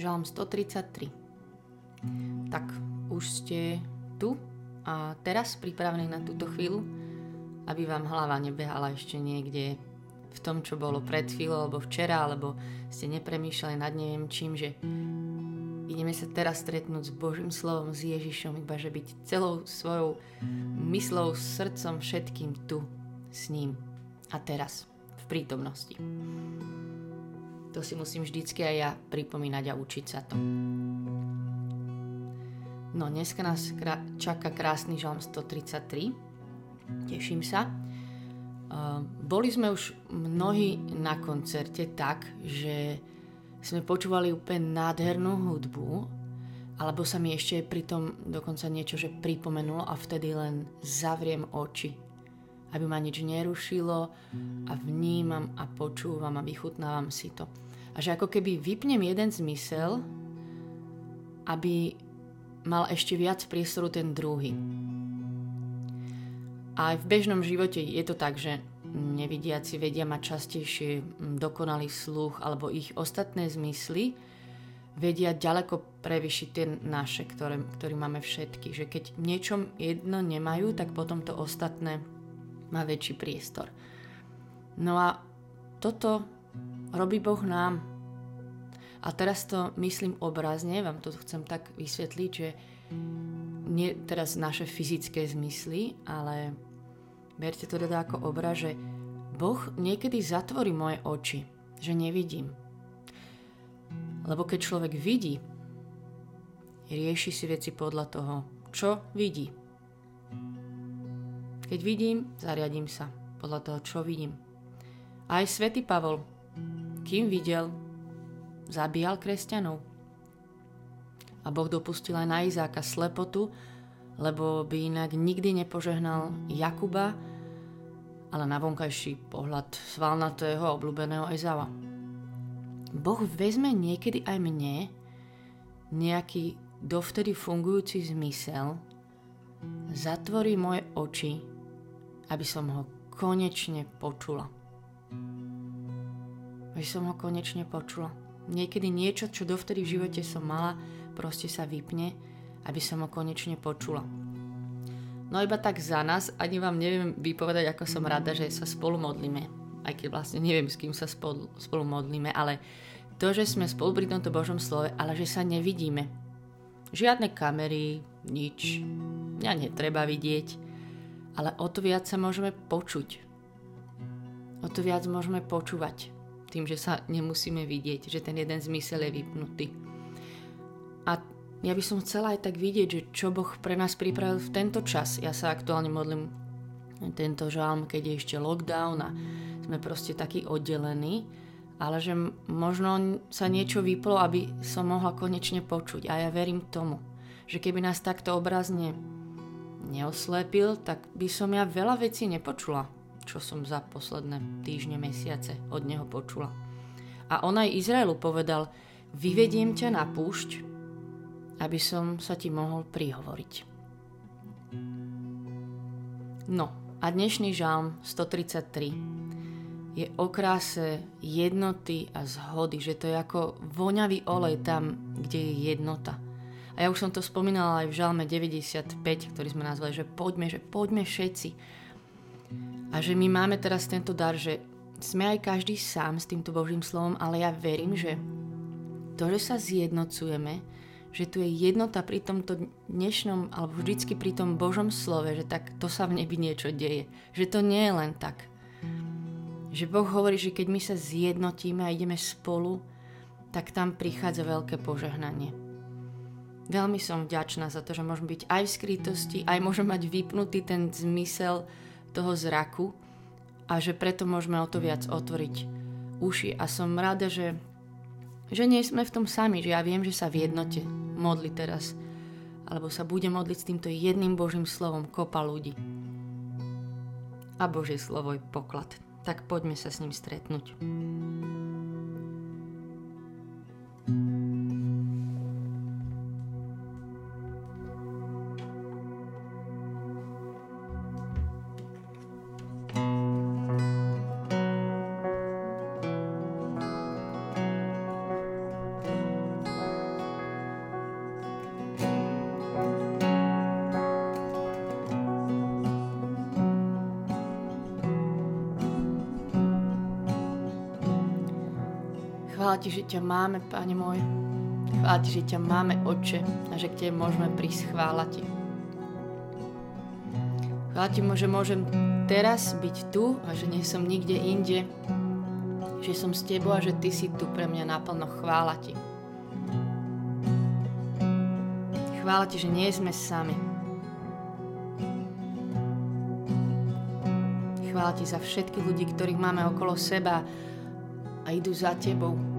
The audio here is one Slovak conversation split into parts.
Žalm 133. Tak už ste tu a teraz pripravení na túto chvíľu, aby vám hlava nebehala ešte niekde v tom, čo bolo pred chvíľou, alebo včera, alebo ste nepremýšľali nad neviem čím, že ideme sa teraz stretnúť s Božím slovom, s Ježišom, iba že byť celou svojou myslou, srdcom, všetkým tu s ním a teraz, v prítomnosti. To si musím vždycky aj ja pripomínať a učiť sa to. No, dneska nás čaká krásny žalm 133. Teším sa. Uh, boli sme už mnohí na koncerte tak, že sme počúvali úplne nádhernú hudbu, alebo sa mi ešte pri tom dokonca niečo, že pripomenulo a vtedy len zavriem oči, aby ma nič nerušilo a vnímam a počúvam a vychutnávam si to. A že ako keby vypnem jeden zmysel, aby mal ešte viac priestoru ten druhý. A aj v bežnom živote je to tak, že nevidiaci vedia mať častejšie dokonalý sluch alebo ich ostatné zmysly vedia ďaleko prevyšiť tie naše, ktoré, ktoré máme všetky. Že keď niečom jedno nemajú, tak potom to ostatné má väčší priestor. No a toto robí Boh nám. A teraz to myslím obrazne, vám to chcem tak vysvetliť, že nie teraz naše fyzické zmysly, ale Berte to teda ako obraz, že Boh niekedy zatvorí moje oči, že nevidím. Lebo keď človek vidí, rieši si veci podľa toho, čo vidí. Keď vidím, zariadím sa podľa toho, čo vidím. Aj svätý Pavol, kým videl, zabíjal kresťanov. A Boh dopustil aj na Izáka slepotu, lebo by inak nikdy nepožehnal Jakuba, ale na vonkajší pohľad svalnatého a obľúbeného Ezava. Boh vezme niekedy aj mne nejaký dovtedy fungujúci zmysel, zatvorí moje oči, aby som ho konečne počula. Aby som ho konečne počula. Niekedy niečo, čo dovtedy v živote som mala, proste sa vypne, aby som ho konečne počula. No iba tak za nás, ani vám neviem vypovedať, ako som rada, že sa spolu modlíme. Aj keď vlastne neviem, s kým sa spolu, spolu modlíme, ale to, že sme spolu pri tomto Božom slove, ale že sa nevidíme. Žiadne kamery, nič. Mňa netreba vidieť. Ale o to viac sa môžeme počuť. O to viac môžeme počúvať. Tým, že sa nemusíme vidieť, že ten jeden zmysel je vypnutý. A ja by som chcela aj tak vidieť, že čo Boh pre nás pripravil v tento čas. Ja sa aktuálne modlím tento žalm, keď je ešte lockdown a sme proste takí oddelení, ale že možno sa niečo vyplo, aby som mohla konečne počuť. A ja verím tomu, že keby nás takto obrazne neoslepil, tak by som ja veľa vecí nepočula, čo som za posledné týždne, mesiace od neho počula. A on aj Izraelu povedal, vyvediem ťa na púšť, aby som sa ti mohol prihovoriť. No a dnešný žalm 133 je o kráse jednoty a zhody, že to je ako voňavý olej tam, kde je jednota. A ja už som to spomínala aj v žalme 95, ktorý sme nazvali, že poďme, že poďme všetci. A že my máme teraz tento dar, že sme aj každý sám s týmto Božím slovom, ale ja verím, že to, že sa zjednocujeme, že tu je jednota pri tomto dnešnom, alebo vždycky pri tom Božom slove, že tak to sa v nebi niečo deje. Že to nie je len tak. Že Boh hovorí, že keď my sa zjednotíme a ideme spolu, tak tam prichádza veľké požehnanie. Veľmi som vďačná za to, že môžem byť aj v skrytosti, aj môžem mať vypnutý ten zmysel toho zraku a že preto môžeme o to viac otvoriť uši. A som rada, že že nie sme v tom sami, že ja viem, že sa v jednote modli teraz, alebo sa bude modliť s týmto jedným Božím slovom kopa ľudí. A Božie slovo je poklad. Tak poďme sa s ním stretnúť. Ti, že ťa máme, Pane môj. Chvála Ti, že ťa máme, Oče, a že k Tebe môžeme prísť. Chvála Ti. Chvála Ti, že môžem teraz byť tu a že nie som nikde inde. Že som s Tebou a že Ty si tu pre mňa naplno. Chvála Ti. Chvála Ti, že nie sme sami. Chvála Ti za všetkých ľudí, ktorých máme okolo seba, a idú za Tebou.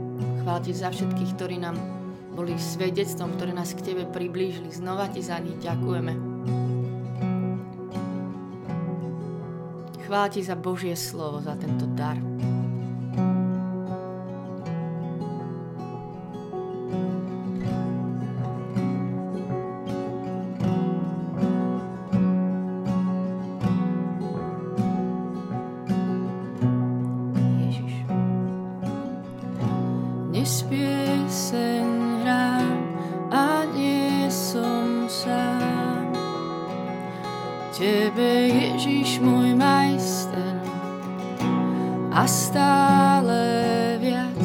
Chvála Ti za všetkých, ktorí nám boli svedectvom, ktoré nás k Tebe priblížili. Znova Ti za nich ďakujeme. Chvála Ti za Božie slovo, za tento dar. A stále viac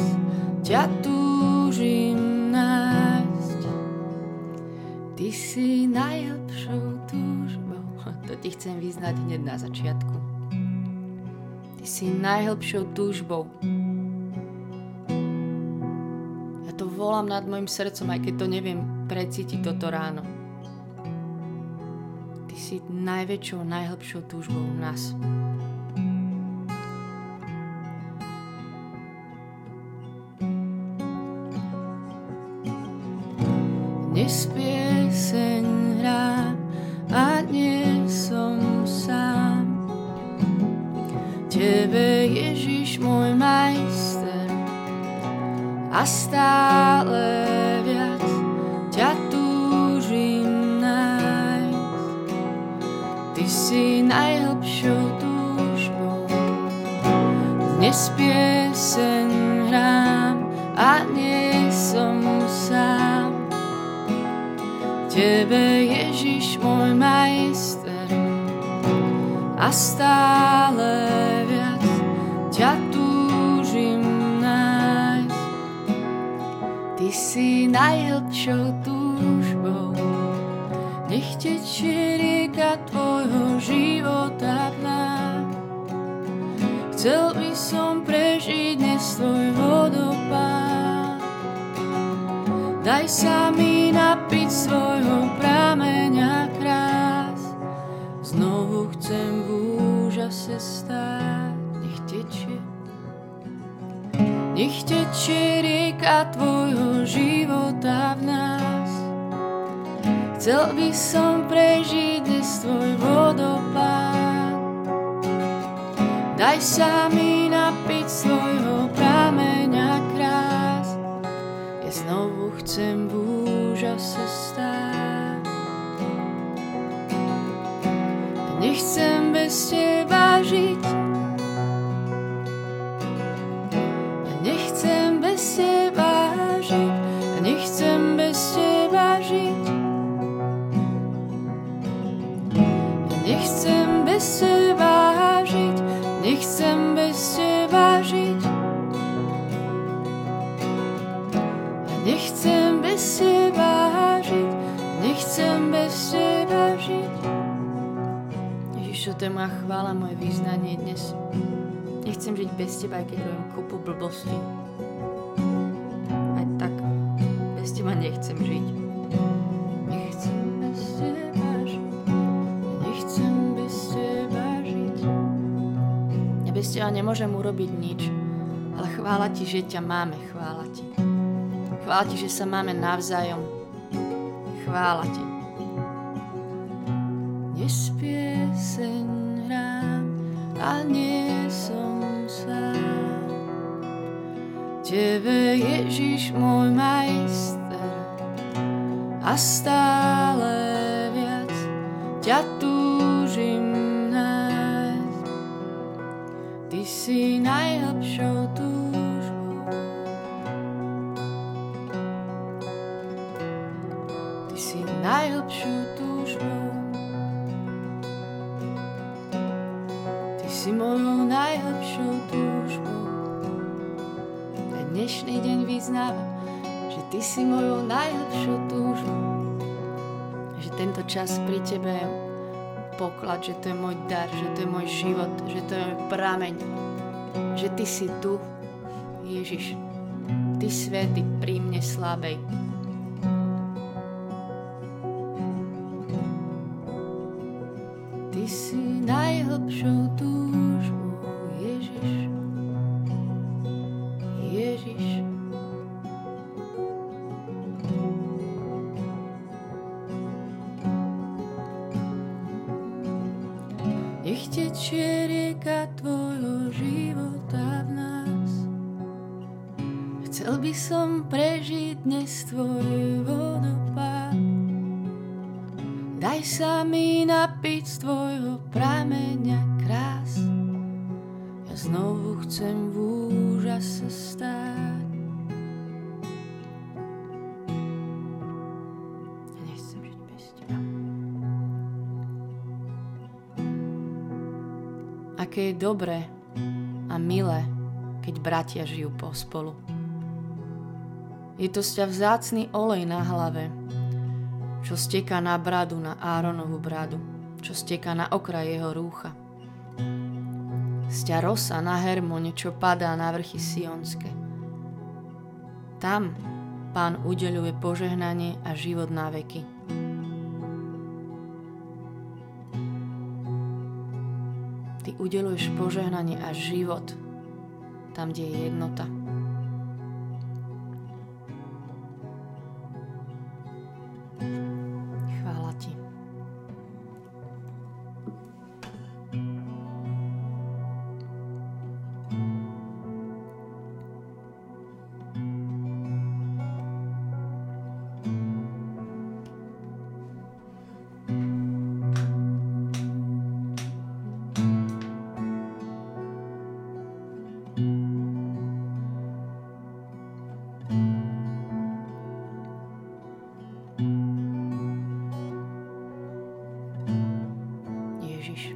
ťa túžim nájsť. Ty si najlepšou túžbou. To ti chcem vyznať hneď na začiatku. Ty si najhlbšou túžbou. Ja to volám nad mojim srdcom, aj keď to neviem precítiť toto ráno. Si najväčšou, najhlbšou túžbou nás. Dnes pieseň hrám a nie som sám. Tebe Ježiš môj majster a stále a stále viac ťa túžim nájsť. Ty si najhlbšou túžbou, nech tečie rieka tvojho života nás. Chcel by som prežiť dnes tvoj vodopád. Daj sa mi napiť svojho stáť, nech tečie. Nech tečie rieka tvojho života v nás. Chcel by som prežiť dnes tvoj vodopád. Daj sa mi napiť svojho prameňa krás. Ja znovu chcem v úžase stáť. Ja nechcem bez teba Nechcem žiť bez teba, aj keď robím kopu blbosti. Aj tak, bez teba nechcem žiť. Nechcem bez teba žiť, nechcem bez teba žiť. Ja bez teba nemôžem urobiť nič, ale chvála ti, že ťa máme, chvála ti. Chvála ti, že sa máme navzájom. Chvála ti. Dnes pieseň hrám a nie som sám. Tebe Ježiš môj majster a stále viac ťa túžim nájsť. Ty si najlepšou túžbou si najhlbšiu dnešný deň vyznávam, že Ty si mojou najlepšou túžbou. Že tento čas pri Tebe je poklad, že to je môj dar, že to je môj život, že to je môj prameň. Že Ty si tu, Ježiš. Ty svety pri mne slabej. Dnes tvoj vodopád. Daj sa mi napiť z tvojho prameňa krás. Ja znovu chcem v úžase stáť. Aké je dobré a milé, keď bratia žijú pospolu. Je to sťa vzácný olej na hlave, čo steká na bradu, na Áronovú bradu, čo steká na okraj jeho rúcha. Sťa rosa na Hermone, čo padá na vrchy Sionske. Tam pán udeľuje požehnanie a život na veky. Ty udeluješ požehnanie a život tam, kde je jednota. Ježiš.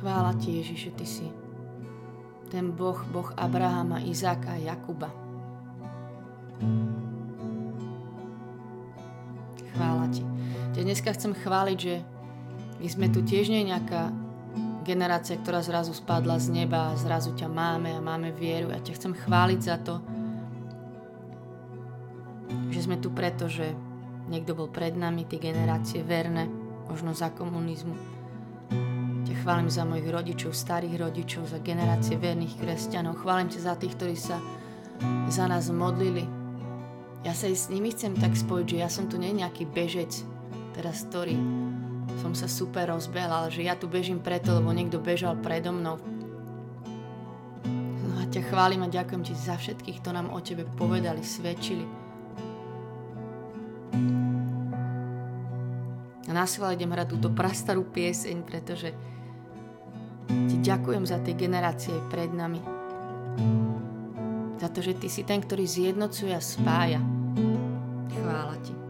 Chvála ti, Ježiš, že ty si ten Boh, Boh Abrahama, Izáka a Jakuba. Chvála ti. Te dneska chcem chváliť, že my sme tu tiež nie nejaká generácia, ktorá zrazu spadla z neba a zrazu ťa máme a máme vieru. Ja ťa chcem chváliť za to, že sme tu preto, že niekto bol pred nami, tie generácie verné, možno za komunizmu. Ťa chválim za mojich rodičov, starých rodičov, za generácie verných kresťanov. Chválim ťa za tých, ktorí sa za nás modlili. Ja sa s nimi chcem tak spojiť, že ja som tu nie nejaký bežec, teraz ktorý som sa super rozbehla, ale že ja tu bežím preto, lebo niekto bežal predo mnou. No a ťa chválim a ďakujem ti za všetkých, kto nám o tebe povedali, svedčili. A schvál idem hrať túto prastarú pieseň, pretože ti ďakujem za tie generácie pred nami. Za to, že ty si ten, ktorý zjednocuje a spája. Chvála ti.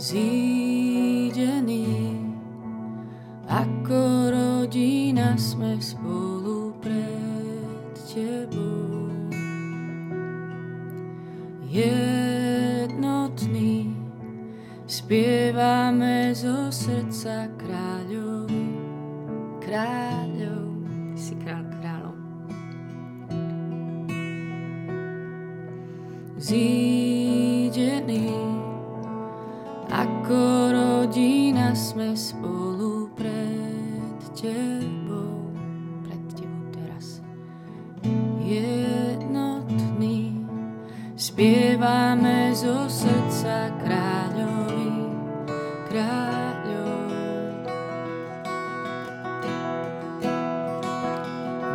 Zídení ako rodina sme spolu pred tebou. Jednotný. Spievame zo srdca kráľovi, kráľov,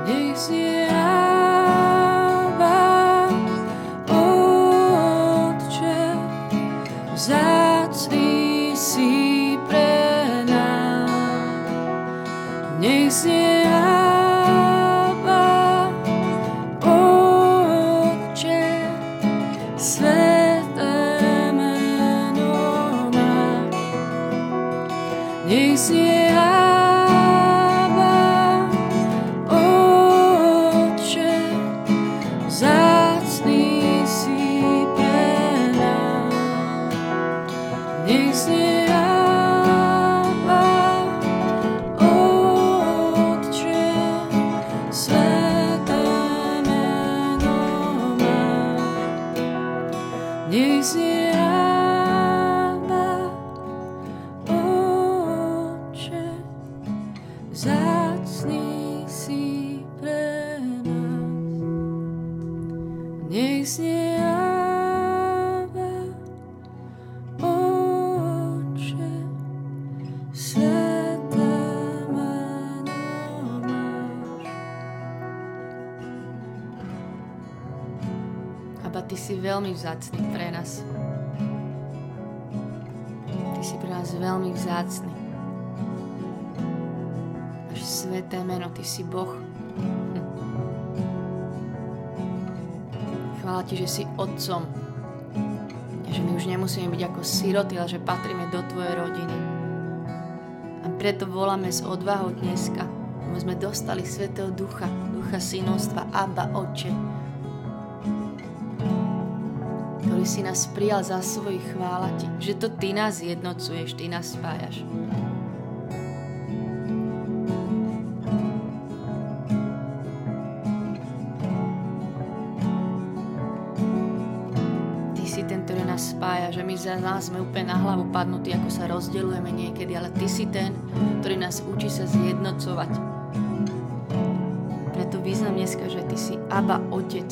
Nech znie veľmi vzácný pre nás. Ty si pre nás veľmi vzácný. Naše sveté meno, Ty si Boh. Hm. Chvála Ti, že si Otcom. Že my už nemusíme byť ako siroty, ale že patríme do Tvojej rodiny. A preto voláme s odvahou dneska, lebo sme dostali Svetého Ducha, Ducha synovstva, Abba, Oče si nás prijal za svoj chvála ti, že to ty nás jednocuješ, ty nás spájaš. Nás spája, že my za nás sme úplne na hlavu padnutí, ako sa rozdeľujeme niekedy, ale ty si ten, ktorý nás učí sa zjednocovať. Preto význam dneska, že ty si Aba Otec,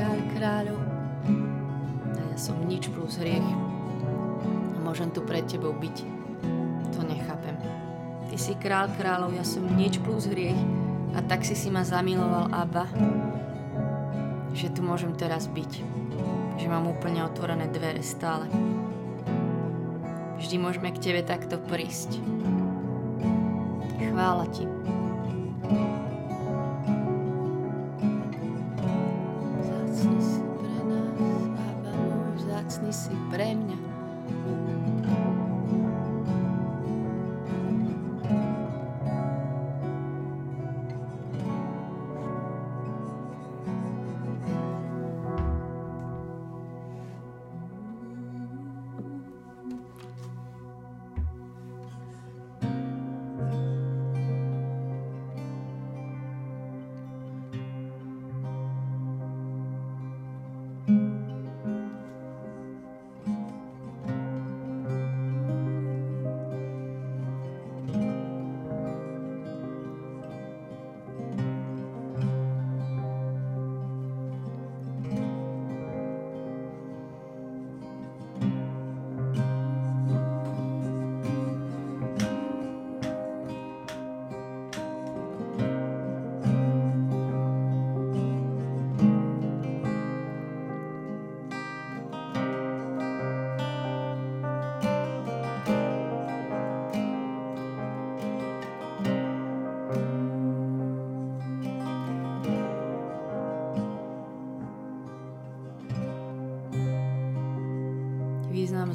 kráľ kráľov. A ja som nič plus hriech. A môžem tu pred tebou byť. To nechápem. Ty si kráľ kráľov, ja som nič plus hriech. A tak si si ma zamiloval, Abba, že tu môžem teraz byť. Že mám úplne otvorené dvere stále. Vždy môžeme k tebe takto prísť. Chvála ti.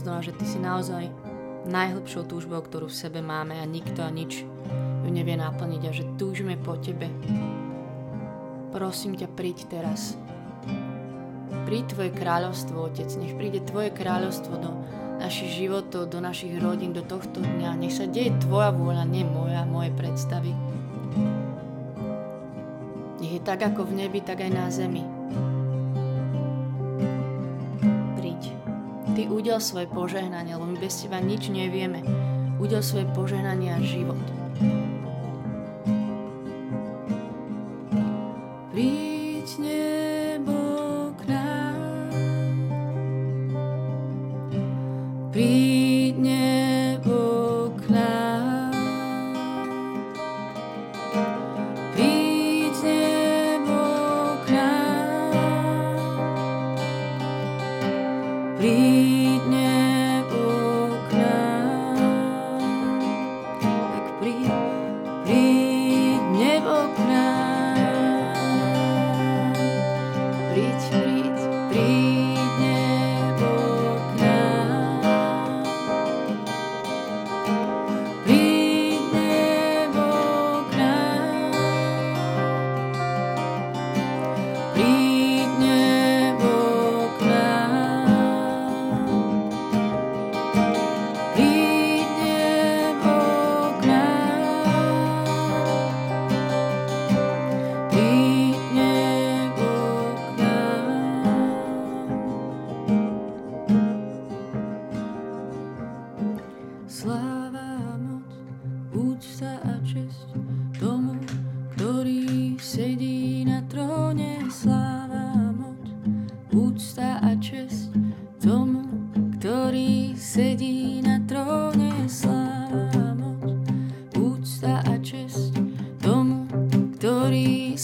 Znova, že Ty si naozaj najhlbšou túžbou, ktorú v sebe máme a nikto a nič ju nevie naplniť a že túžime po Tebe. Prosím ťa, príď teraz. Príď Tvoje kráľovstvo, Otec. Nech príde Tvoje kráľovstvo do našich životov, do našich rodín, do tohto dňa. Nech sa deje Tvoja vôľa, nie moja, moje predstavy. Nech je tak ako v nebi, tak aj na zemi. Ty udel svoje požehnanie, lebo my bez Teba nič nevieme. Udel svoje požehnanie a život.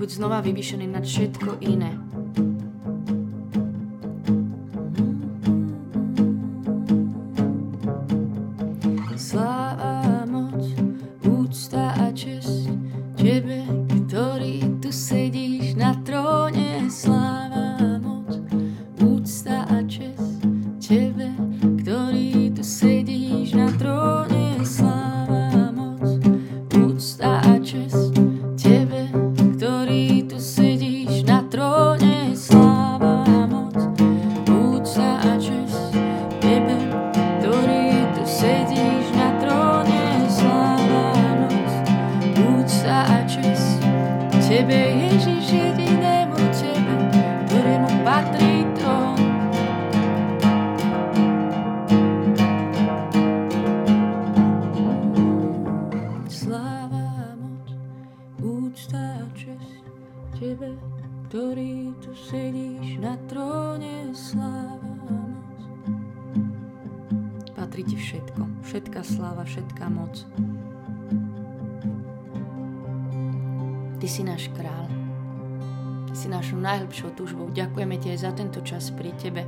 Buď znova vyvýšený nad všetko iné. Ty si náš král. Ty si našou najhlbšou túžbou. Ďakujeme Ti aj za tento čas pri Tebe.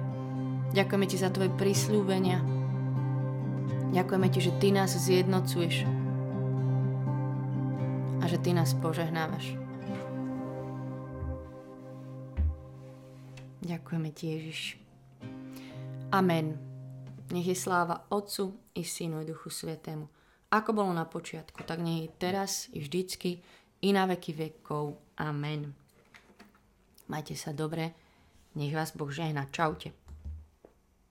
Ďakujeme Ti za Tvoje prísľúbenia. Ďakujeme Ti, že Ty nás zjednocuješ a že Ty nás požehnávaš. Ďakujeme Ti, Ježiš. Amen. Nech je sláva Otcu i Synu i Duchu Svetému. Ako bolo na počiatku, tak nech je teraz i vždycky i na veky vekov. Amen. Majte sa dobre, nech vás Boh žehna. Čaute.